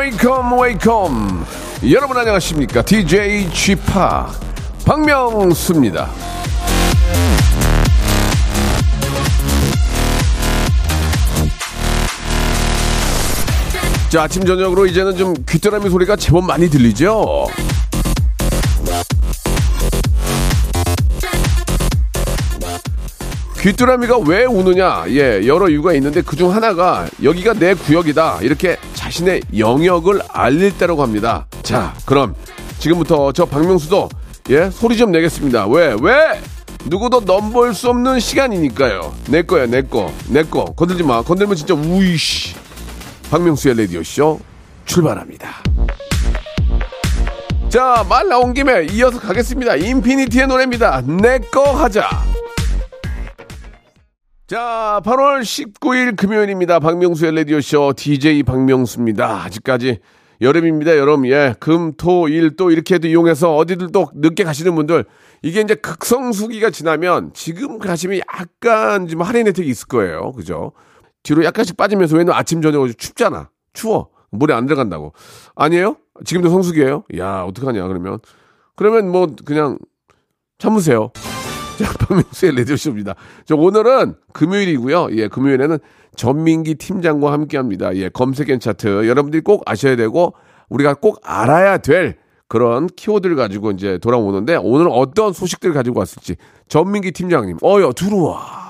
Wake up wake up 여러분 안녕하십니까 DJ Chip 박명수입니다. 자, 아침 저녁으로 이제는 좀 귀뚜라미 소리가 제법 많이 들리죠? 귀뚜라미가 왜 우느냐? 예, 여러 이유가 있는데 그중 하나가 여기가 내 구역이다. 이렇게 자신의 영역을 알릴 때라고 합니다. 자, 그럼 지금부터 저 박명수도 예, 소리 좀 내겠습니다. 왜? 왜? 누구도 넘볼 수 없는 시간이니까요. 내 거야, 내 거. 내 거. 건들지 마. 건들면 진짜 우이씨. 박명수의 라디오 쇼 출발합니다. 자, 말 나온 김에 이어서 가겠습니다. 인피니티의 노래입니다. 내 거 하자. 자, 8월 19일 금요일입니다. 박명수의 라디오쇼 DJ 박명수입니다. 아직까지 여름입니다, 여름. 예, 금, 토, 일 또 이렇게도 이용해서 어디들 또 늦게 가시는 분들 이게 이제 극성수기가 지나면 지금 가시면 약간 좀 할인 혜택이 있을 거예요. 그죠? 뒤로 약간씩 빠지면서 왜냐면 아침 저녁 춥잖아. 추워. 물에 안 들어간다고. 아니에요? 지금도 성수기예요? 야, 어떡하냐 그러면. 그러면 뭐 그냥 참으세요. 자, 박명수의 레디오쇼입니다. 저 오늘은 금요일이고요. 예, 금요일에는 전민기 팀장과 함께 합니다. 예, 검색엔 차트. 여러분들이 꼭 아셔야 되고, 우리가 꼭 알아야 될 그런 키워드를 가지고 이제 돌아오는데, 오늘은 어떤 소식들을 가지고 왔을지. 전민기 팀장님, 어여, 들어와.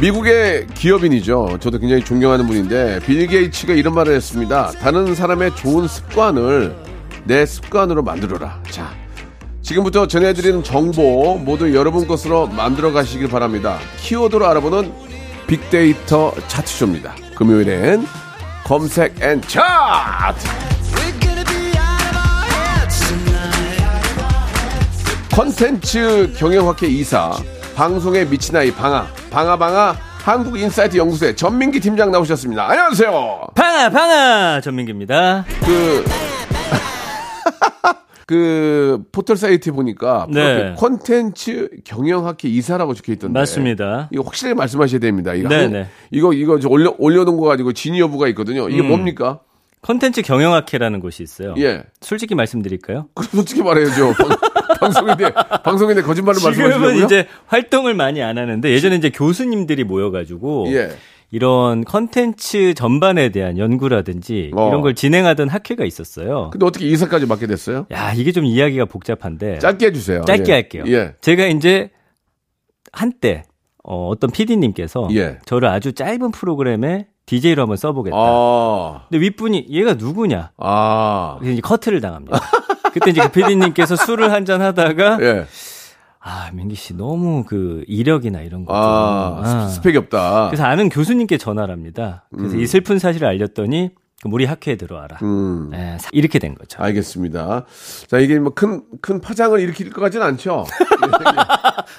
미국의 기업인이죠. 저도 굉장히 존경하는 분인데 빌 게이츠가 이런 말을 했습니다. 다른 사람의 좋은 습관을 내 습관으로 만들어라. 자, 지금부터 전해드리는 정보 모두 여러분 것으로 만들어 가시길 바랍니다. 키워드로 알아보는 빅데이터 차트쇼입니다. 금요일엔 검색 and 차트! 컨텐츠 경영학회 이사, 방송에 미친 아이 방아, 방아방아 한국인사이트 연구소의 전민기 팀장 나오셨습니다. 안녕하세요. 방아 방아 전민기입니다. 그, 그, 포털 사이트에 보니까 네. 콘텐츠 경영학회 이사라고 적혀 있던데. 맞습니다. 이거 확실히 말씀하셔야 됩니다. 이거, 네, 한- 네. 이거, 이거 저 올려, 올려놓은 거 가지고 진위 여부가 있거든요. 이게 음. 뭡니까? 컨텐츠 경영학회라는 곳이 있어요. 예. 솔직히 말씀드릴까요? 그럼 솔직히 말해야죠. 방- 방송인데, 방송인데 거짓말을 지금은 말씀하시려고요? 이제 활동을 많이 안 하는데 예전에 이제 교수님들이 모여가지고 예. 이런 컨텐츠 전반에 대한 연구라든지 어. 이런 걸 진행하던 학회가 있었어요. 근데 어떻게 이사까지 맡게 됐어요? 야 이게 좀 이야기가 복잡한데 짧게 해주세요. 짧게 예. 할게요. 예. 제가 이제 한때 어, 어떤 PD님께서 예. 저를 아주 짧은 프로그램에 DJ로 한번 써보겠다. 아, 근데 윗분이 얘가 누구냐? 아, 그래서 이제 커트를 당합니다. 그때 이제 그 PD님께서 술을 한 잔 하다가 예. 아 민기 씨 너무 그 이력이나 이런 거 좀. 아, 아. 스- 스펙이 없다. 그래서 아는 교수님께 전화를 합니다. 그래서 이 슬픈 사실을 알렸더니 우리 학회에 들어와라. 음. 예, 사- 이렇게 된 거죠. 알겠습니다. 자, 이게 뭐 큰, 큰 파장을 일으킬 것 같지는 않죠?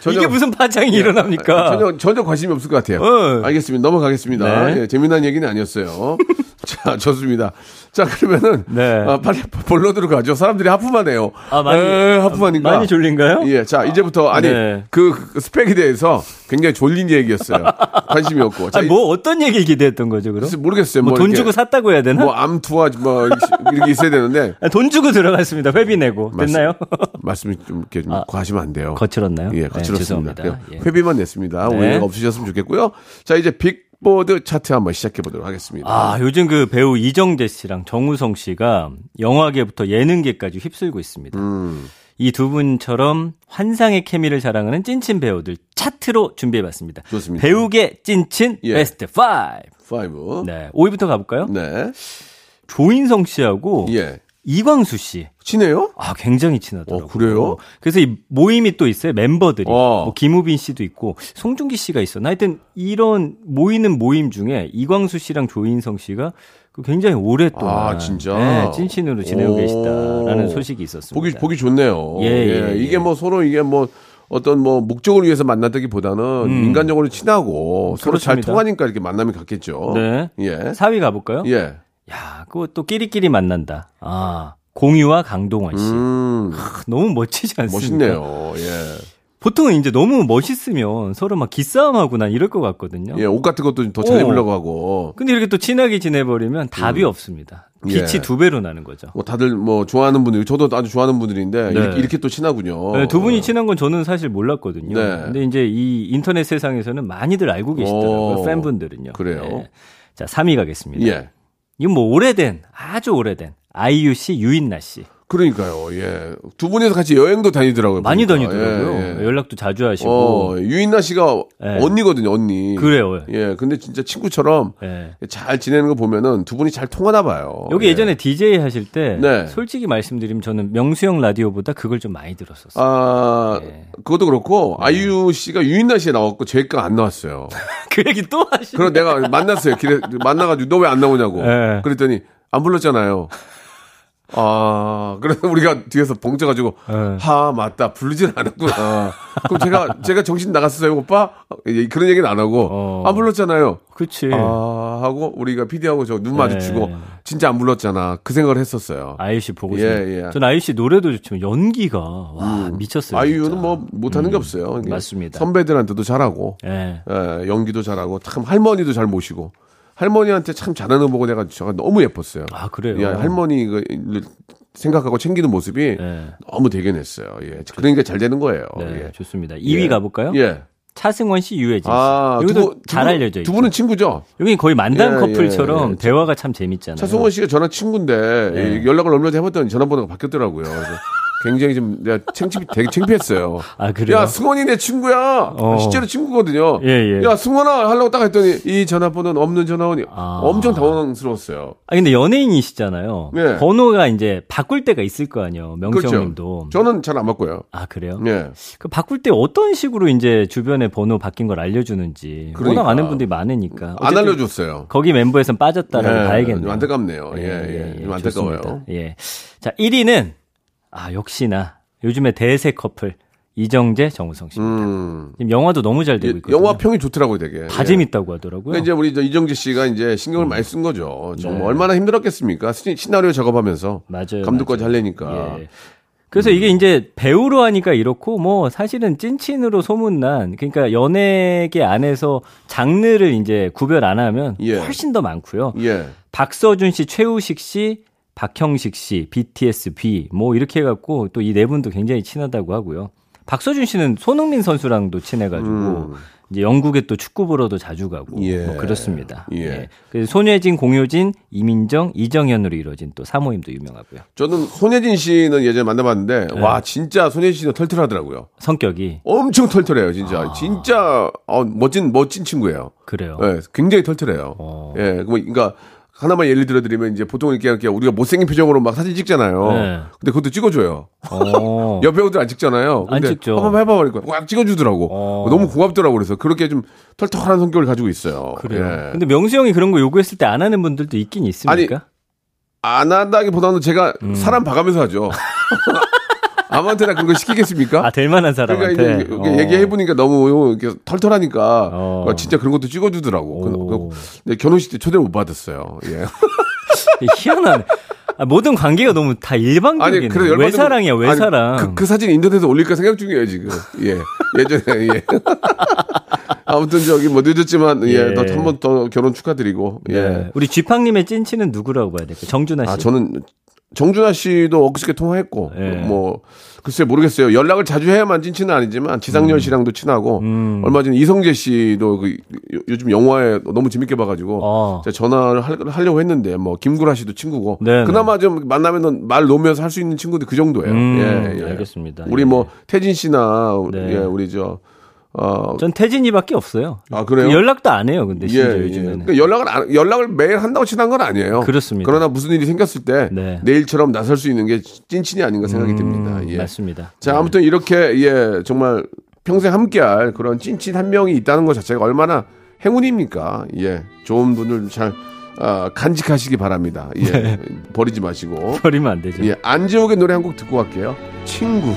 전혀- 이게 무슨 파장이 일어납니까? 전혀, 전혀 관심이 없을 것 같아요. 어. 알겠습니다. 넘어가겠습니다. 네. 예, 재미난 얘기는 아니었어요. 자, 좋습니다. 자, 그러면은, 네. 아, 빨리 본론으로 가죠. 사람들이 하품하네요. 아, 많이- 에, 하품하니까. 많이 졸린가요? 예, 자, 이제부터, 아니, 네. 그, 그 스펙에 대해서 굉장히 졸린 얘기였어요. 관심이 없고. 자, 아니, 뭐 어떤 얘기를 기대했던 거죠, 그럼? 모르겠어요. 뭐 돈 이렇게 주고 샀다고 해야 되나? 뭐 암투와 뭐 이렇게 있어야 되는데 아, 돈 주고 들어갔습니다. 회비 내고. 됐나요? 말씀이 좀 이렇게 좀 아, 과하시면 안 돼요. 거칠었나요? 예, 네, 거칠었습니다. 죄송합니다. 그냥 예. 회비만 냈습니다. 네. 오해가 없으셨으면 좋겠고요. 자, 이제 빅 보드 차트 한번 시작해 보도록 하겠습니다. 아, 요즘 그 배우 이정재 씨랑 정우성 씨가 영화계부터 예능계까지 휩쓸고 있습니다. 음. 이두 분처럼 환상의 케미를 자랑하는 찐친 배우들 차트로 준비해 봤습니다. 좋습니다. 배우계 찐친 예. 베스트 5. 5. 네, 5위부터 가 볼까요? 네. 조인성 씨하고 예. 이광수 씨. 친해요? 아, 굉장히 친하더라고요. 어, 그래요? 그래서 이 모임이 또 있어요. 멤버들이. 어. 뭐 김우빈 씨도 있고 송중기 씨가 있어. 하여튼 이런 모이는 모임 중에 이광수 씨랑 조인성 씨가 그 굉장히 오랫동안 아, 진짜? 네, 찐친으로 지내고 오. 계시다라는 소식이 있었습니다. 보기 보기 좋네요. 예, 예, 예. 이게 뭐 서로 이게 뭐 어떤 뭐 목적을 위해서 만났다기보다는 인간적으로 친하고 서로 잘 음. 그렇습니다. 통하니까 이렇게 만남이 갔겠죠. 네. 예. 4위 가볼까요? 예. 야, 그거 또 끼리끼리 만난다. 아, 공유와 강동원 씨. 음. 크, 너무 멋지지 않습니까? 멋있네요. 예. 보통은 이제 너무 멋있으면 서로 막 기싸움하고 난 이럴 것 같거든요. 예, 옷 같은 것도 더잘 오. 입으려고 하고. 근데 이렇게 또 친하게 지내버리면 답이 없습니다. 빛이 음. 예. 두 배로 나는 거죠. 뭐 다들 뭐 좋아하는 분들, 저도 아주 좋아하는 분들인데 네. 이렇게, 이렇게 또 친하군요. 네, 두 분이 친한 건 저는 사실 몰랐거든요. 어. 네. 근데 이제 이 인터넷 세상에서는 많이들 알고 계시더라고요. 오. 팬분들은요. 그래요? 자, 3위 가겠습니다. 예. 이건 뭐 오래된, 아주 오래된 아이유 씨, 유인나 씨. 그러니까요. 예. 두 분이서 같이 여행도 다니더라고요. 많이 보니까. 다니더라고요. 예, 예. 연락도 자주 하시고. 어, 유인나 씨가 예. 언니거든요, 언니. 그래요. 예, 근데 진짜 친구처럼 예. 잘 지내는 거 보면은 두 분이 잘 통하나 봐요. 여기 예. 예전에 DJ 하실 때 네. 솔직히 말씀드리면 저는 명수형 라디오보다 그걸 좀 많이 들었었어요. 아, 예. 그것도 그렇고 아이유 씨가 유인나 씨에 나왔고 제가 안 나왔어요. 그 얘기 또 하시. 그래서 내가 만났어요. 길에 만나 가지고 너 왜 안 나오냐고. 예. 그랬더니 안 불렀잖아요. 아, 그래서 우리가 뒤에서 봉져가지고, 예. 하, 맞다. 부르진 않았구나. 그럼 제가, 제가 정신 나갔어요, 오빠? 예, 그런 얘기는 안 하고, 어. 안 불렀잖아요. 그치. 아, 하고, 우리가 PD하고 저 눈 마주치고, 예. 진짜 안 불렀잖아. 그 생각을 했었어요. 아이유 씨 보고 예, 싶어요. 예. 전 아이유 씨 노래도 좋지만 연기가 와 미쳤어요. 아이유는 진짜. 뭐, 못하는 게 없어요. 맞습니다. 선배들한테도 잘하고, 예. 예, 연기도 잘하고, 참 할머니도 잘 모시고, 할머니한테 참 잘하는 거 보고 내가 제가 너무 예뻤어요. 아 그래요. 예, 할머니 그 생각하고 챙기는 모습이 네. 너무 대견했어요. 예. 그러니까 잘 되는 거예요. 네, 예. 좋습니다. 2위 예. 가볼까요? 예. 차승원 씨, 유해진 씨. 아, 여기도 두 분- 잘 알려져 있죠. 두 분은 친구죠? 여기 거의 만담 예, 커플처럼 예, 예. 대화가 참 재밌잖아요. 차승원 씨가 저랑 친구인데 네. 이 연락을 얼마 전에 해봤더니 전화번호가 바뀌었더라고요. 그래서 굉장히 좀 내가 창피 되게 창피했어요. 아, 그래요? 야 승원이 내 친구야. 어. 실제로 친구거든요. 예, 예. 야 승원아 하려고 딱 했더니 이 전화번호는 없는 전화원이 아. 엄청 당황스러웠어요. 아 근데 연예인이시잖아요. 네. 번호가 이제 바꿀 때가 있을 거 아니에요. 명수 그렇죠. 저는 잘 안 바꿔요. 아 그래요? 예. 그 바꿀 때 어떤 식으로 이제 주변에 번호 바뀐 걸 알려주는지 그러니까. 워낙 아는 분들이 많으니까 안 알려줬어요. 거기 멤버에선 빠졌다라고 예, 봐야겠네요. 좀 안타깝네요. 예, 예. 좀 안타까워요. 예. 자, 1위는 아, 역시나 요즘에 대세 커플 이정재 정우성 씨입니다. 음. 지금 영화도 너무 잘 되고 예, 있거든요. 영화 평이 좋더라고요, 되게. 다 예. 재밌다고 하더라고요. 그러니까 이제 우리 저 이정재 씨가 이제 신경을 많이 쓴 거죠. 정말 네. 얼마나 힘들었겠습니까? 시, 시나리오 작업하면서 맞아요. 감독까지 맞아요. 하려니까. 예. 그래서 이게 이제 배우로 하니까 이렇고 뭐 사실은 찐친으로 소문난 그러니까 연예계 안에서 장르를 이제 구별 안 하면 예. 훨씬 더 많고요. 예. 박서준 씨, 최우식 씨, 박형식 씨, BTS B 뭐 이렇게 해갖고 또 이 네 분도 굉장히 친하다고 하고요. 박서준 씨는 손흥민 선수랑도 친해가지고 음. 이제 영국에 또 축구 보러도 자주 가고 예. 뭐 그렇습니다. 예. 그래서 손예진, 공효진, 이민정, 이정현으로 이루어진 또 사모임도 유명하고요. 저는 손예진 씨는 예전에 만나봤는데, 네. 와, 진짜 손예진 씨는 털털하더라고요. 성격이 엄청 털털해요, 진짜. 아. 진짜, 어, 멋진, 멋진 친구예요. 그래요. 예, 굉장히 털털해요. 어. 예, 뭐, 그러니까, 하나만 예를 들어 드리면 이제 보통 이렇게, 이렇게 우리가 못생긴 표정으로 막 사진 찍잖아요. 네. 근데 그것도 찍어줘요. 어. 옆에 배우들 안 찍잖아요. 안 근데 찍죠. 한번 해봐 버리니까 꽉 찍어주더라고. 어. 너무 고맙더라고 그래서 그렇게 좀 털털한 성격을 가지고 있어요. 그래요. 예. 근데 명수 형이 그런 거 요구했을 때 안 하는 분들도 있긴 있습니까? 안 한다기보다는 제가 음. 사람 봐가면서 하죠. 아무한테나 그런 거 시키겠습니까? 아, 될 만한 그러니까 사람한테. 이제 이렇게 얘기해보니까 너무 이렇게 털털하니까 어. 어, 진짜 그런 것도 찍어주더라고. 그- 오. 그- 근데 결혼식 때 초대를 못 받았어요. 예. 희한하네. 아, 모든 관계가 너무 다 일방적이네. 그래도 열받으면- 외사랑이야, 아니, 외사랑. 그, 그 사진 인터넷에 올릴까 생각 중이에요, 지금. 예. 예전에, 예. 아무튼 저기 뭐 늦었지만, 예. 예. 더한번 더 결혼 축하드리고, 예. 네. 우리 쥐팡님의 찐친은 누구라고 봐야 될까요? 정준하 씨. 아, 저는 정준하 씨도 엊그저께 통화했고 예. 뭐 글쎄 모르겠어요. 연락을 자주 해야만 찐친은 아니지만 지상렬 씨랑도 친하고 음. 얼마 전에 이성재 씨도 그 요- 요즘 영화에 너무 재밌게 봐가지고 어. 제가 전화를 할- 하려고 했는데 뭐 김구라 씨도 친구고 네네. 그나마 좀 만나면은 말 놓으면서 할 수 있는 친구들 그 정도예요. 음, 예, 예. 알겠습니다. 우리 예. 뭐 태진 씨나 네. 예, 우리 저 어, 전 태진이밖에 없어요. 아, 그래요? 연락도 안 해요. 근데 예, 심지어 예. 요즘에는. 그러니까 연락을 안- 연락을 매일 한다고 친한 건 아니에요. 그렇습니다. 그러나 무슨 일이 생겼을 때 네. 내일처럼 나설 수 있는 게 찐친이 아닌가 생각이 듭니다. 음, 예. 맞습니다. 자, 아무튼 이렇게 예, 정말 평생 함께할 그런 찐친 한 명이 있다는 것 자체가 얼마나 행운입니까? 예, 좋은 분을 잘 아, 간직하시기 바랍니다. 예, 버리지 마시고. 버리면 안 되죠. 예, 안지옥의 노래 한 곡 듣고 갈게요. 친구.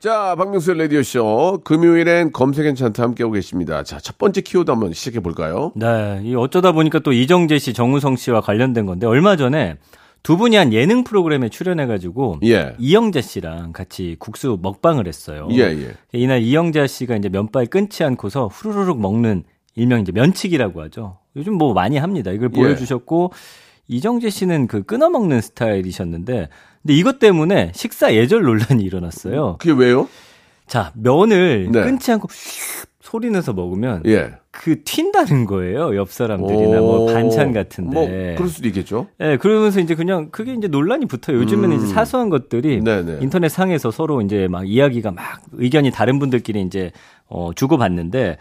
자, 박명수의 라디오쇼. 금요일엔 검색 괜찮다 함께하고 계십니다. 자, 첫 번째 키워드 한번 시작해 볼까요? 네, 이 어쩌다 보니까 또 이정재 씨, 정우성 씨와 관련된 건데 얼마 전에 두 분이 한 예능 프로그램에 출연해가지고 예. 이영자 씨랑 같이 국수 먹방을 했어요. 예, 예. 이날 이영자 씨가 이제 면발 끊지 않고서 후루룩 먹는 일명 이제 면치기라고 하죠. 요즘 뭐 많이 합니다. 이걸 예. 보여주셨고 이정재 씨는 그 끊어 먹는 스타일이셨는데 근데 이것 때문에 식사 예절 논란이 일어났어요. 그게 왜요? 자 면을 네. 끊지 않고 슉 소리 내서 먹으면 예. 그 튄다는 거예요. 옆 사람들이나 뭐 오, 반찬 같은데. 뭐, 그럴 수도 있겠죠. 예, 그러면서 이제 그냥 그게 이제 논란이 붙어요. 요즘에는 이제 사소한 것들이 음. 네네. 인터넷 상에서 서로 이제 막 이야기가 막 의견이 다른 분들끼리 이제 어 주고받는데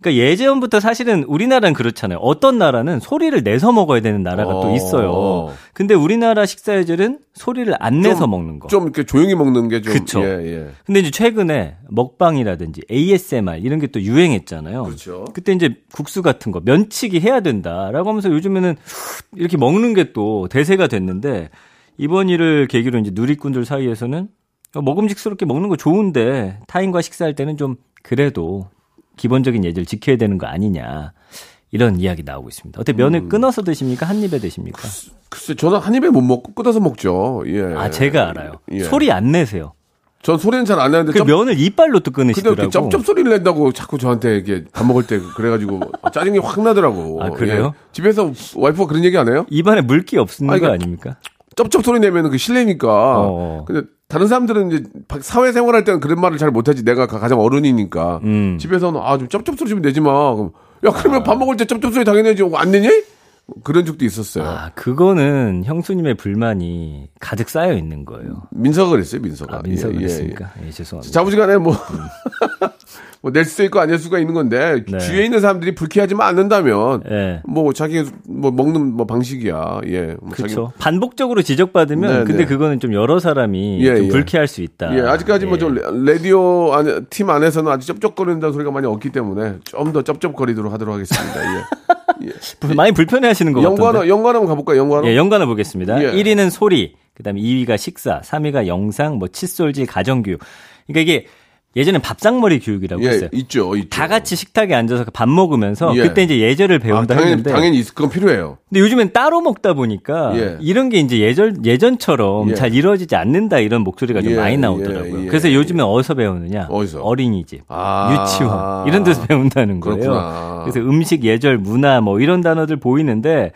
그러니까 예전부터 사실은 우리나라는 그렇잖아요. 어떤 나라는 소리를 내서 먹어야 되는 나라가 또 어. 있어요. 근데 우리나라 식사 예절은 소리를 안 내서 먹는 거. 좀 이렇게 조용히 먹는 게 좀. 그쵸. 예, 예. 근데 이제 최근에 먹방이라든지 ASMR 이런 게 또 유행했잖아요. 그렇죠. 그때 이제 국수 같은 거 면치기 해야 된다라고 하면서 요즘에는 이렇게 먹는 게 또 대세가 됐는데 이번 일을 계기로 이제 누리꾼들 사이에서는 먹음직스럽게 먹는 거 좋은데 타인과 식사할 때는 좀 그래도 기본적인 예절 지켜야 되는 거 아니냐 이런 이야기 나오고 있습니다. 어때 면을 음. 끊어서 드십니까? 한 입에 드십니까? 글쎄, 저는 한 입에 못 먹고 뜯어서 먹죠. 예. 아 제가 알아요. 예. 소리 안 내세요. 전 소리는 잘 안 내는데. 그 쩝- 면을 이빨로 또 근데 끊으시더라고. 이렇게 쩝쩝 소리를 낸다고 자꾸 저한테 이게 밥 먹을 때 그래가지고 짜증이 확 나더라고. 아, 그래요? 예. 집에서 와이프가 그런 얘기 안 해요? 입안에 물기 없는 아니, 거 그- 아닙니까? 쩝쩝 소리 내면 그 실례니까. 어. 근데 다른 사람들은 이제 사회생활 할 때는 그런 말을 잘 못하지. 내가 가- 가장 어른이니까. 음. 집에서는 아, 좀 쩝쩝 소리 좀 내지 마. 그럼, 야, 그러면 밥 먹을 때 쩝쩝 소리 당연히 내지. 안 내니? 그런 적도 있었어요. 아, 그거는 형수님의 불만이 가득 쌓여 있는 거예요. 민서가 그랬어요, 민서가. 아, 민서 예, 예, 그랬습니까? 예, 죄송합니다. 자부지간에 뭐, 뭐, 낼 수도 있고 안 낼 수가 있는 건데, 네. 주위에 있는 사람들이 불쾌하지만 않는다면, 예. 뭐, 자기, 뭐, 먹는 뭐 방식이야. 예. 뭐 자기- 그렇죠. 반복적으로 지적받으면 네, 근데 네. 그거는 좀 여러 사람이 예, 좀 예. 불쾌할 수 있다. 예, 아직까지 뭐 예. 좀 라디오 안에, 팀 안에서는 아직 쩝쩝거린다는 소리가 많이 없기 때문에 좀 더 쩝쩝거리도록 하도록 하겠습니다. 예. 예. 많이 불편해 하시는 것 같은데. 연관어, 연관어 한번 가 볼까요? 연관어? 예, 연관어 보겠습니다. 예. 1위는 소리, 그다음에 2위가 식사, 3위가 영상, 뭐 칫솔질, 가정교육. 그러니까 이게 예전에 밥상머리 교육이라고 예, 했어요. 있죠, 있죠. 다 같이 식탁에 앉아서 밥 먹으면서 예. 그때 이제 예절을 아, 배운다 당연히, 했는데 당연히 있- 그건 필요해요. 근데 요즘엔 따로 먹다 보니까 예. 이런 게 이제 예전 예전처럼 예. 잘 이루어지지 않는다 이런 목소리가 좀 예, 많이 나오더라고요. 예, 예. 그래서 요즘에 어디서 배우느냐? 어디서? 어린이집, 아. 유치원 이런 데서 배운다는 거예요. 그렇구나. 그래서 음식 예절 문화 뭐 이런 단어들 보이는데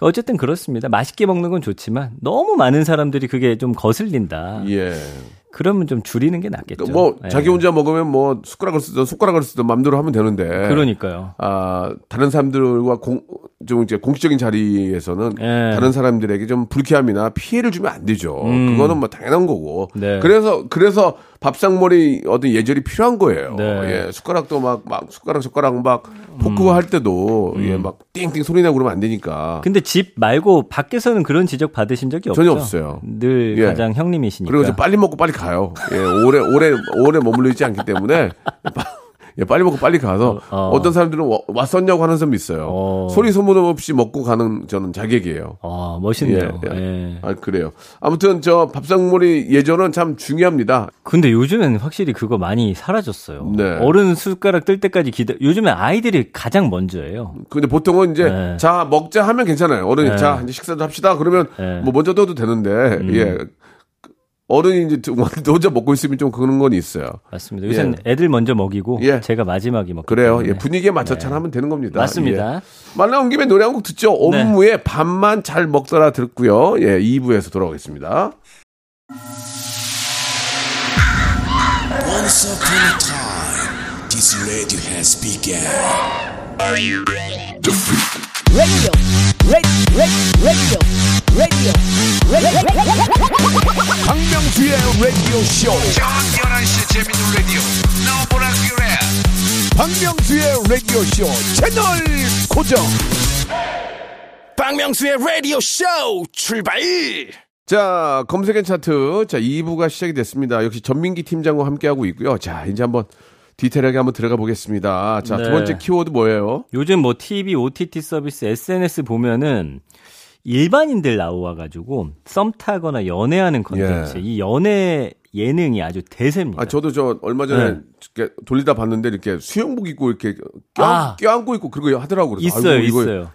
어쨌든 그렇습니다. 맛있게 먹는 건 좋지만 너무 많은 사람들이 그게 좀 거슬린다. 예. 그러면 좀 줄이는 게 낫겠죠. 뭐, 예. 자기 혼자 먹으면 뭐, 숟가락을 쓰든 숟가락을 쓰든 맘대로 하면 되는데. 그러니까요. 아, 다른 사람들과 공, 좀 이제 공식적인 자리에서는 예. 다른 사람들에게 좀 불쾌함이나 피해를 주면 안 되죠. 음. 그거는 뭐 당연한 거고. 네. 그래서, 그래서 밥상머리 어떤 예절이 필요한 거예요. 네. 예, 숟가락도 막, 막 숟가락 숟가락 막 음. 포크 할 때도 예, 막 띵띵 소리 내고 그러면 안 되니까. 근데 집 말고 밖에서는 그런 지적 받으신 적이 없죠? 전혀 없어요. 늘 예. 가장 형님이시니까. 그리고 빨리 먹고 빨리 가요. 예, 오래, 오래, 오래 머물러 있지 않기 때문에. 예, 빨리 먹고 빨리 가서 어, 어, 어. 떤 사람들은 와- 왔었냐고 하는 사람도 있어요. 어. 소리 소문 없이 먹고 가는 저는 자객이에요. 아, 멋있네요. 예, 예. 예. 아, 그래요. 아무튼 저 밥상머리 예절은 참 중요합니다. 근데 요즘엔 확실히 그거 많이 사라졌어요. 네. 어른 숟가락 뜰 때까지 기다. 요즘엔 아이들이 가장 먼저예요. 근데 보통은 이제 네. 자 먹자 하면 괜찮아요. 어른이 네. 자 이제 식사도 합시다. 그러면 네. 뭐 먼저 떠도 되는데 예. 어른이 이제 두- 혼자 먹고 있으면 좀 그런 건 있어요. 맞습니다. 요새는 애들 먼저 먹이고 예. 제가 마지막에 먹기 그래요. 예. 분위기에 맞춰 잘 하면 되는 겁니다. 맞습니다. 예. 말 나온 김에 노래 한 곡 듣죠. 네. 업무에 밥만 잘 먹더라 듣고요. 예, 2부에서 돌아오겠습니다. Radio radio, radio. 박명수의 라디오 쇼. 저녁 11시 재밌는 라디오 너보라 그래 박명수의 라디오 쇼 채널 고정. 박명수의 radio show 출발! 자, 검색엔 차트. 자, 2부가 시작이 됐습니다. 역시 전민기 팀장과 함께하고 있고요. 자, 이제 한번 디테일하게 한번 들어가 보겠습니다. 자, 두 네. 번째 키워드 뭐예요? 요즘 뭐 TV, OTT 서비스, SNS 보면은 일반인들 나와가지고 썸 타거나 연애하는 컨텐츠, 예. 이 연애 예능이 아주 대세입니다. 아, 저도 저 얼마 전에 네. 돌리다 봤는데 이렇게 수영복 입고 이렇게 껴, 아. 껴안고 있고 그런 거 하더라고요. 있어요, 아이고, 이거 있어요.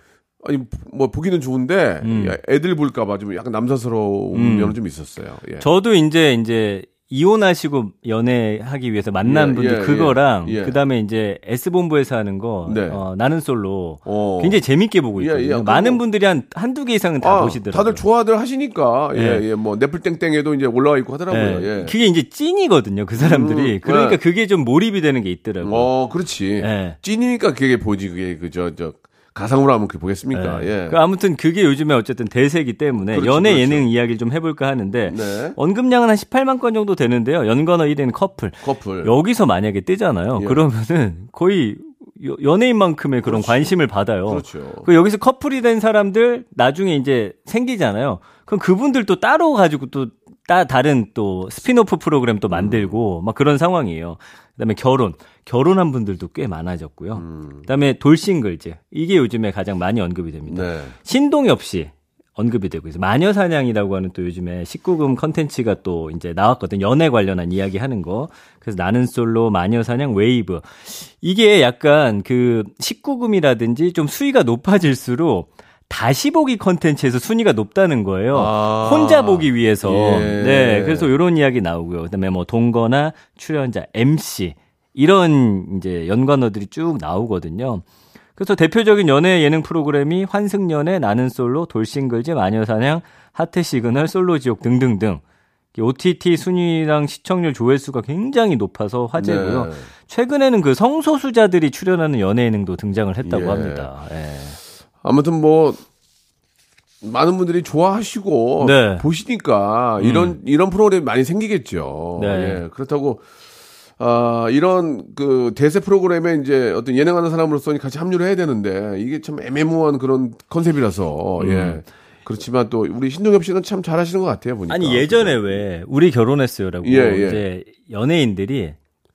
아니 뭐 보기는 좋은데 음. 야, 애들 볼까봐 좀 약간 남사스러운 음. 면은 좀 있었어요. 예. 저도 이제 이제 이혼하시고 연애하기 위해서 만난 예, 분들 예, 그거랑 예, 예. 그다음에 이제 S 본부에서 하는 거 네. 어, 나는 솔로 어. 굉장히 재밌게 보고 예, 있거든요. 예, 많은 분들이 한 한두 개 이상은 다 아, 보시더라고요. 다들 좋아들 하시니까 예, 예. 예, 뭐 네플땡땡에도 이제 올라와 있고 하더라고요. 예. 예. 그게 이제 찐이거든요, 그 사람들이. 음, 그러니까 네. 그게 좀 몰입이 되는 게 있더라고요. 어, 그렇지. 예. 찐이니까 그게 보지 그게 그저 저 가상으로 그게 보겠습니까? 예. 예. 그 아무튼 그게 요즘에 어쨌든 대세이기 때문에 그렇죠, 연애 그렇죠. 예능 이야기를 좀 해볼까 하는데 네. 언급량은 한 18만 건 정도 되는데요. 연관어 1위는 커플. 커플. 여기서 만약에 뜨잖아요. 예. 그러면은 거의 여- 연예인만큼의 그런 관심을 받아요. 그렇죠. 그 여기서 커플이 된 사람들 나중에 이제 생기잖아요. 그럼 그분들 또 따로 가지고 또 따, 다른 또 스피노프 프로그램 또 만들고 음. 막 그런 상황이에요. 그다음에 결혼, 결혼한 분들도 꽤 많아졌고요. 음. 그다음에 돌싱글즈 이게 요즘에 가장 많이 언급이 됩니다. 네. 신동엽 씨 언급이 되고 있어요. 마녀 사냥이라고 하는 또 요즘에 19금 컨텐츠가 또 이제 나왔거든요. 연애 관련한 이야기 하는 거. 그래서 나는 솔로, 마녀 사냥, 웨이브. 이게 약간 그 19금이라든지 좀 수위가 높아질수록 다시 보기 컨텐츠에서 순위가 높다는 거예요. 아. 혼자 보기 위해서. 예. 네. 그래서 이런 이야기 나오고요. 그다음에 뭐 동거나 출연자, MC 이런 이제 연관어들이 쭉 나오거든요. 그래서 대표적인 연애 예능 프로그램이 환승연애, 나는 솔로, 돌싱글즈, 마녀사냥, 하트 시그널, 솔로 지옥 등등등. OTT 순위랑 시청률 조회수가 굉장히 높아서 화제고요. 네. 최근에는 그 성소수자들이 출연하는 연애 예능도 등장을 했다고 예. 합니다. 예. 아무튼 뭐 많은 분들이 좋아하시고 네. 음. 보시니까 이런 이런 프로그램이 많이 생기겠죠. 네. 예. 그렇다고 아 이런 그 대세 프로그램에 이제 어떤 예능하는 사람으로서 같이 합류를 해야 되는데 이게 참 애매모호한 그런 컨셉이라서 음. 예. 그렇지만 또 우리 신동엽 씨는 참 잘하시는 것 같아요 보니까. 아니 예전에 왜 우리 결혼했어요라고 예, 예. 이제 연예인들이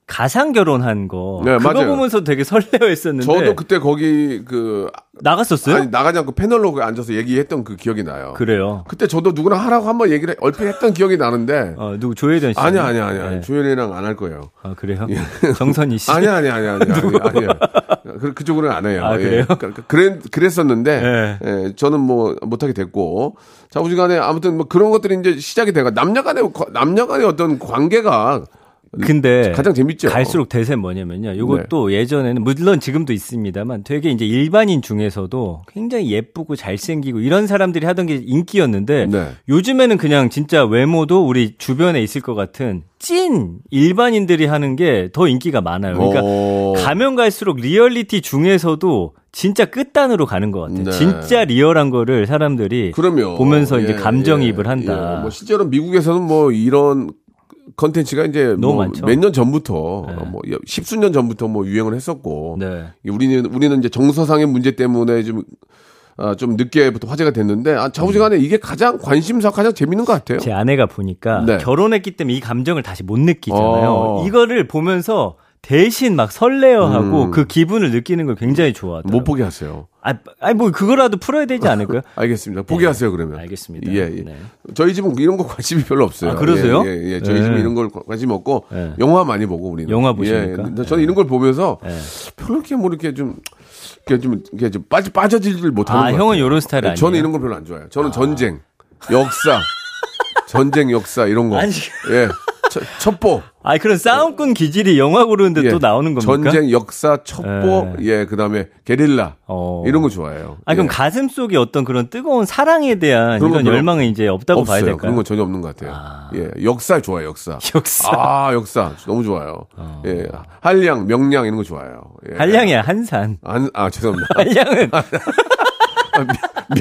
가상 결혼한 거 네, 그거 맞아요. 보면서 되게 설레어했었는데 저도 그때 거기 그 나갔었어요? 아니 나가지 않고 패널로 그 앉아서 얘기했던 그 기억이 나요. 그래요. 그때 저도 누구랑 하라고 한번 얘기를 얼핏 했던 기억이 나는데 어 누구 조혜련 씨? 아니야 아니야 아니야 네. 조현이랑 안 할 거예요. 아 그래요? 정선희 씨. 아니야 아니야 아니야 아니야 아니야. 그 그쪽으로는 안 해요. 아, 그래요? 예. 그- 그래 그랬었는데 네. 예, 저는 뭐 못하게 됐고 자우지간에 아무튼 뭐 그런 것들이 이제 시작이 돼가 남녀간의 남녀간의 어떤 관계가 근데 가장 재밌죠. 갈수록 대세 뭐냐면요. 이것도 예전에는 물론 지금도 있습니다만 되게 이제 일반인 중에서도 굉장히 예쁘고 잘생기고 이런 사람들이 하던 게 인기였는데 네. 요즘에는 그냥 진짜 외모도 우리 주변에 있을 것 같은 찐 일반인들이 하는 게 더 인기가 많아요. 그러니까 오. 가면 갈수록 리얼리티 중에서도 진짜 끝단으로 가는 것 같아요. 네. 진짜 리얼한 거를 사람들이 그러면 보면서 이제 예, 감정이입을 예, 한다. 예. 뭐 실제로 미국에서는 뭐 이런 컨텐츠가 이제 많죠. 몇년 전부터 네. 뭐 십수년 전부터 뭐 유행을 했었고 네. 우리는 우리는 이제 정서상의 문제 때문에 좀 아, 좀 늦게부터 화제가 됐는데 아, 좌우지간에 이게 가장 관심사 가장 재밌는 것 같아요. 제 아내가 보니까 네. 결혼했기 때문에 이 감정을 다시 못 느끼잖아요. 어. 이거를 보면서 대신 막 설레어하고 음. 그 기분을 느끼는 걸 굉장히 좋아하더라고요. 못 보게 하세요. 아, 아니 뭐 그거라도 풀어야 되지 않을까요? 알겠습니다. 보게 하세요 그러면. 네. 알겠습니다. 예, 예. 네. 저희 집은 이런 거 관심이 별로 없어요. 아, 그러세요? 예, 예, 예. 저희 네. 집은 이런 걸 관심 없고 네. 영화 많이 보고 우리는. 영화 보십니까? 예, 저는 이런 걸 보면서 네. 별로 이렇게 뭐 이렇게 좀 이렇게 좀 이렇게 좀 빠져 빠져들질 못하는 아, 것 형은 같아요. 요런 스타일 네, 저는 아니에요? 이런 걸 별로 안 좋아해요. 저는 전쟁, 역사 전쟁 역사 이런 거. 아니. 예. 첫, 첩보. 아, 그런 싸움꾼 기질이 영화 고르는데 예. 또 나오는 겁니까? 전쟁 역사 첩보. 예, 그다음에 게릴라. 어. 이런 거 좋아해요. 아, 그럼 예. 가슴 속에 어떤 그런 뜨거운 사랑에 대한 그런 건 이런 별로 열망은 이제 없다고 없어요. 봐야 될까요? 그런 건 전혀 없는 것 같아요. 아. 예. 역사 좋아요, 역사. 역사. 아, 역사. 너무 좋아요. 예. 한량, 명량 이런 거 좋아요. 예. 한량이야, 한산. 한, 아, 죄송합니다. 한량은 아, 미-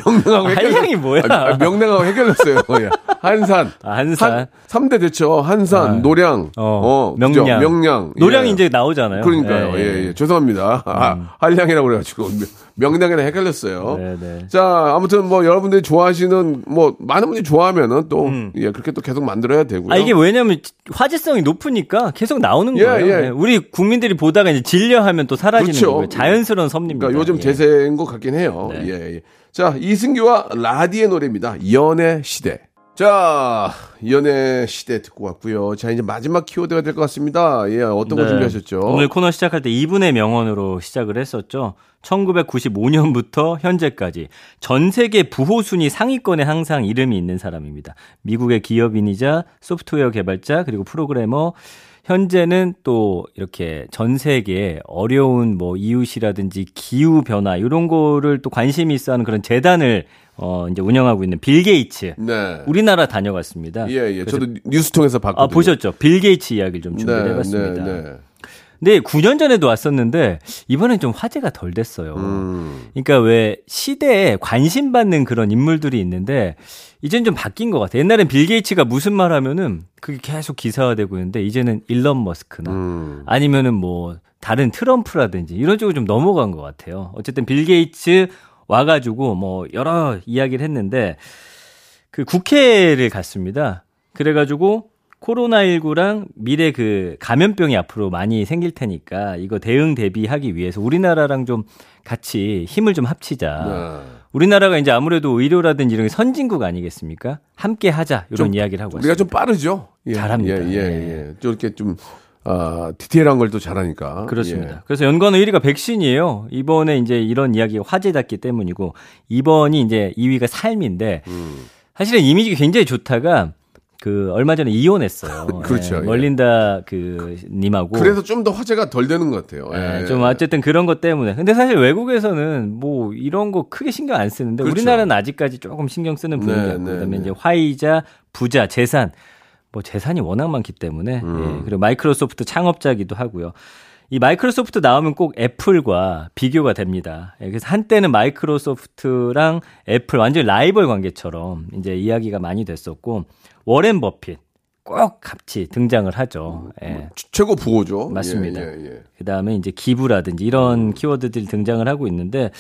명량하고 헷갈렸 한량이 뭐야? 아, 아, 명량하고 헷갈렸어요. 예. 한산. 아, 한산. 3대 대처. 한산, 아. 노량. 어, 그죠? 명량. 명량. 노량이 예. 이제 나오잖아요. 그러니까요. 예, 예. 죄송합니다. 아, 한량이라고 그래가지고. 명량이랑 헷갈렸어요. 네, 네. 자, 아무튼 뭐 여러분들이 좋아하시는 뭐 많은 분들이 좋아하면은 또 예, 그렇게 또 계속 만들어야 되고요. 음. 아, 이게 왜냐면 화제성이 높으니까 계속 나오는 예, 거예요. 예. 예, 우리 국민들이 보다가 이제 질려하면 또 사라지는 그렇죠. 거예요. 자연스러운 섭리입니다. 그러니까 요즘 예. 대세인 것 같긴 해요. 네. 예, 예. 자, 이승기와 라디의 노래입니다. 연애 시대. 자, 연애 시대 듣고 왔고요. 자, 이제 마지막 키워드가 될 것 같습니다. 예, 어떤 거 네. 준비하셨죠? 오늘 코너 시작할 때 이분의 명언으로 시작을 했었죠. 1995년부터 현재까지 전 세계 부호 순위 상위권에 항상 이름이 있는 사람입니다. 미국의 기업인이자 소프트웨어 개발자 그리고 프로그래머 현재는 또 이렇게 전 세계 어려운 뭐 이웃이라든지 기후 변화 이런 거를 또 관심이 있어 하는 그런 재단을 어 이제 운영하고 있는 빌 게이츠. 네. 우리나라 다녀갔습니다. 예, 예. 저도 뉴스 통해서 봤거든요. 아 보셨죠? 빌 게이츠 이야기를 좀 네, 준비해 봤습니다. 네, 네. 네, 9년 전에도 왔었는데 이번엔 좀 화제가 덜 됐어요. 음. 그러니까 왜 시대에 관심 받는 그런 인물들이 있는데 이젠 좀 바뀐 것 같아요. 옛날엔 빌 게이츠가 무슨 말 하면은 그게 계속 기사화되고 있는데 이제는 일론 머스크나 음. 아니면은 뭐 다른 트럼프라든지 이런 쪽으로 좀 넘어간 것 같아요. 어쨌든 빌 게이츠 와가지고 뭐 여러 이야기를 했는데 그 국회를 갔습니다. 그래가지고 코로나19랑 미래 그 감염병이 앞으로 많이 생길 테니까 이거 대응 대비하기 위해서 우리나라랑 좀 같이 힘을 좀 합치자. 네. 우리나라가 이제 아무래도 의료라든지 이런 게 선진국 아니겠습니까? 함께 하자 이런 좀 이야기를 하고 우리가 왔습니다. 좀 빠르죠. 예, 잘합니다. 예, 예, 예. 좀 이렇게 좀 아, 디테일한 걸 또 잘하니까. 그렇습니다. 예. 그래서 연관 1위가 백신이에요. 이번에 이제 이런 이야기가 화제됐기 때문이고 이번이 이제 2위가 삶인데 음. 사실은 이미지가 굉장히 좋다가 그 얼마 전에 이혼했어요. 그렇죠. 예, 예. 멀린다 그 님하고 그래서 좀 더 화제가 덜 되는 것 같아요. 예, 예. 좀 어쨌든 그런 것 때문에. 근데 사실 외국에서는 뭐 이런 거 크게 신경 안 쓰는데 그렇죠. 우리나라는 아직까지 조금 신경 쓰는 분위기 네, 같고 네, 그다음에 네. 이제 화이자, 부자, 재산 뭐 재산이 워낙 많기 때문에 음. 예, 그리고 마이크로소프트 창업자기도 하고요. 이 마이크로소프트 나오면 꼭 애플과 비교가 됩니다. 예, 그래서 한때는 마이크로소프트랑 애플 완전히 라이벌 관계처럼 이제 이야기가 많이 됐었고 워렌 버핏 꼭 같이 등장을 하죠. 예. 최- 최고 부호죠. 맞습니다. 예, 예, 예. 그 다음에 이제 기부라든지 이런 키워드들이 등장을 하고 있는데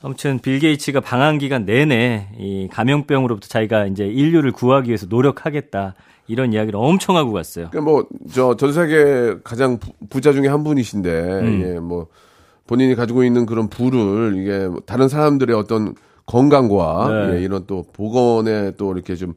아무튼 빌 게이츠가 방한 기간 내내 이 감염병으로부터 자기가 이제 인류를 구하기 위해서 노력하겠다 이런 이야기를 엄청 하고 갔어요. 그러니까 뭐저 전 세계 가장 부- 부자 중에 한 분이신데 음. 예, 뭐 본인이 가지고 있는 그런 부를 이게 뭐 다른 사람들의 어떤 건강과 네. 예, 이런 또 보건에 또 이렇게 좀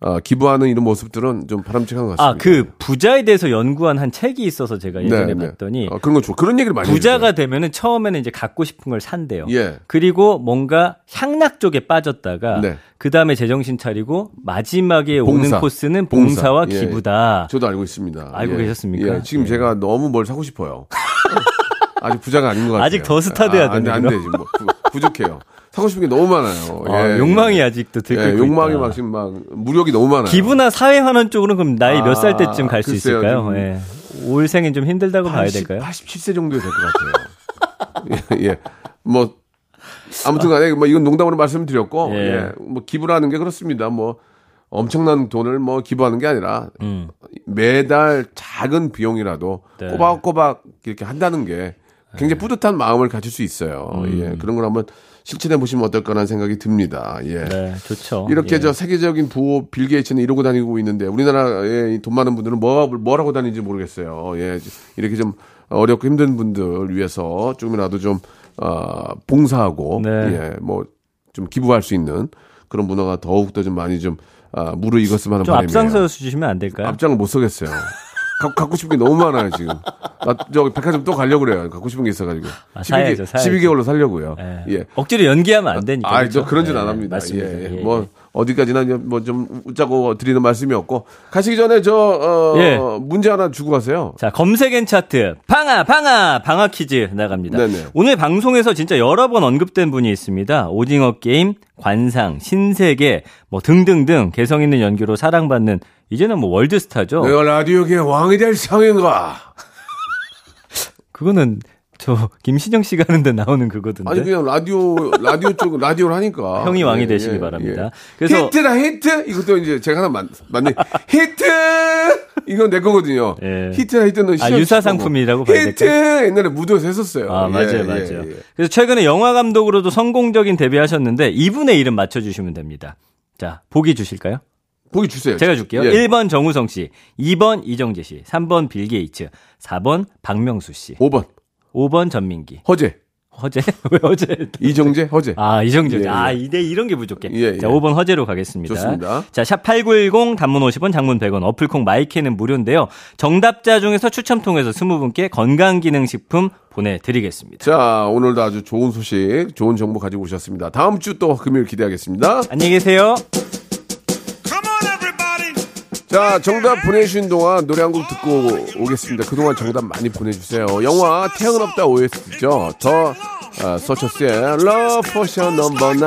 아, 기부하는 이런 모습들은 좀 바람직한 것 같습니다. 아, 그 부자에 대해서 연구한 한 책이 있어서 제가 예전에 봤더니 아, 그런 거 좋아. 그런 얘기를 많이 부자가. 되면은 처음에는 이제 갖고 싶은 걸 산대요. 예. 그리고 뭔가 향락 쪽에 빠졌다가 네. 그 다음에 제정신 차리고 마지막에 봉사. 오는 코스는 봉사. 봉사와 예. 기부다. 저도 알고 있습니다. 알고 계셨습니까? 예, 지금 예. 제가 너무 뭘 사고 싶어요. 아직 부자가 아닌 것 같아요. 아직 더 스타 돼야 아, 안, 돼, 안 되는구나. 되지. 뭐, 부- 부족해요. 사고 싶은 게 너무 많아요. 아, 예, 욕망이 예. 아직도 들고 예. 욕망이 막 지금 막 무력이 너무 많아요. 기부나 사회 환원 쪽으로는 그럼 나이 몇살 아, 때쯤 갈 수 있을까요? 좀 예. 올 생엔 좀 힘들다고 봐야 80, 될까요? 87세 정도 될것 같아요. 예, 예. 뭐 아무튼 간에 뭐 이건 농담으로 말씀드렸고 예. 예. 뭐 기부라는 게 그렇습니다. 뭐 엄청난 돈을 뭐 기부하는 게 아니라 음. 매달 작은 비용이라도 네. 꼬박꼬박 이렇게 한다는 게 굉장히 뿌듯한 마음을 가질 수 있어요. 예. 그런 걸 한번 실천해 보시면 어떨까라는 생각이 듭니다. 예. 음. 네, 좋죠. 이렇게 예. 저 세계적인 부호 빌 게이츠는 이러고 다니고 있는데 우리나라에 이돈 많은 분들은 뭐 뭐라고 다니는지 모르겠어요. 예, 이렇게 좀 어렵고 힘든 분들 위해서 조금이라도 좀 어, 봉사하고 네. 예, 뭐 좀 기부할 수 있는 그런 문화가 더욱 더 좀 많이 좀 아, 무르익었으면 하는 좀 바람이에요. 앞장서 주시면 안 될까요? 앞장을 못 서겠어요. 가, 갖고 싶은 게 너무 많아요 지금. 나 저기 백화점 또 가려고 그래요. 갖고 싶은 게 있어가지고. 아, 사야죠, 사야죠. 12개월로 살려고요. 예. 예. 억지로 연기하면 안 되니까. 아, 그렇죠? 저 그런 짓 예, 안 합니다. 맞습니다. 예, 예. 예, 뭐 예. 어디까지나 뭐 좀 웃자고 드리는 말씀이었고 가시기 전에 저 어, 예. 문제 하나 주고 가세요. 자, 검색엔 차트. 방아, 방아, 방아 퀴즈 나갑니다. 네네. 오늘 방송에서 진짜 여러 번 언급된 분이 있습니다. 오징어 게임, 관상, 신세계, 뭐 등등등 개성 있는 연기로 사랑받는 이제는 뭐 월드스타죠. 내가 라디오계 왕이 될 상인가? 그거는 저 김신영 씨가 하는데 나오는 그거던데. 아니 그냥 라디오 라디오 쪽 라디오를 하니까 형이 왕이 예, 되시기 예, 바랍니다. 예. 그래서- 히트다 히트 이것도 이제 제가 하나 만 맞네 히트 이건 내 거거든요. 예. 히트다 히트는 아, 유사. 상품이라고 봐야 히트 옛날에 무도에서 했었어요. 아, 예, 맞아요, 예, 맞아요. 예. 그래서 최근에 영화 감독으로도 성공적인 데뷔하셨는데 이분의 이름 맞춰 주시면 됩니다. 자, 보기 주실까요? 보기 주세요. 제가 줄게요. 예. 1번 정우성 씨, 2번 이정재 씨, 3번 빌 게이츠, 4번 박명수 씨, 5번 5번 전민기. 허재 허재? 왜 허재? 이정재 허재. 아, 이정재. 예, 예. 아, 이대 이런 게 부족해. 예, 예. 자, 5번 허재로 가겠습니다. 좋습니다. 자, 샵 8910 단문 50원, 장문 100원, 어플 콩 my K는 무료인데요. 정답자 중에서 추첨 통해서 20분께 건강기능식품 보내드리겠습니다. 자 오늘도 아주 좋은 소식, 좋은 정보 가지고 오셨습니다. 다음 주 또 금요일 기대하겠습니다. 안녕히 계세요. 자, 정답 보내주신 동안 노래 한 곡 듣고 오겠습니다. 그동안 정답 많이 보내주세요. 영화 태양은 없다 OST죠. 더 아, 서처스의 Love Potion Number 9.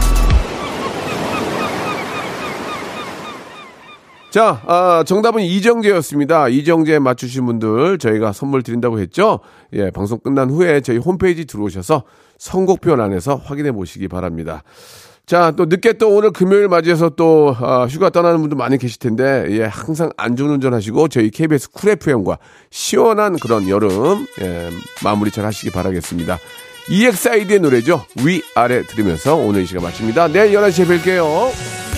자, 아, 정답은 이정재였습니다. 이정재 맞추신 분들 저희가 선물 드린다고 했죠? 예, 방송 끝난 후에 저희 홈페이지 들어오셔서 선곡표 안에서 확인해 보시기 바랍니다. 자, 또 늦게 또 오늘 금요일 맞이해서 또 아, 휴가 떠나는 분들 많이 계실 텐데, 예, 항상 안전운전 하시고 저희 KBS 쿨 FM과 시원한 그런 여름, 예, 마무리 잘 하시기 바라겠습니다. EXID의 노래죠. 위, 아래 들으면서 오늘 이 시간 마칩니다. 내일 11시에 뵐게요.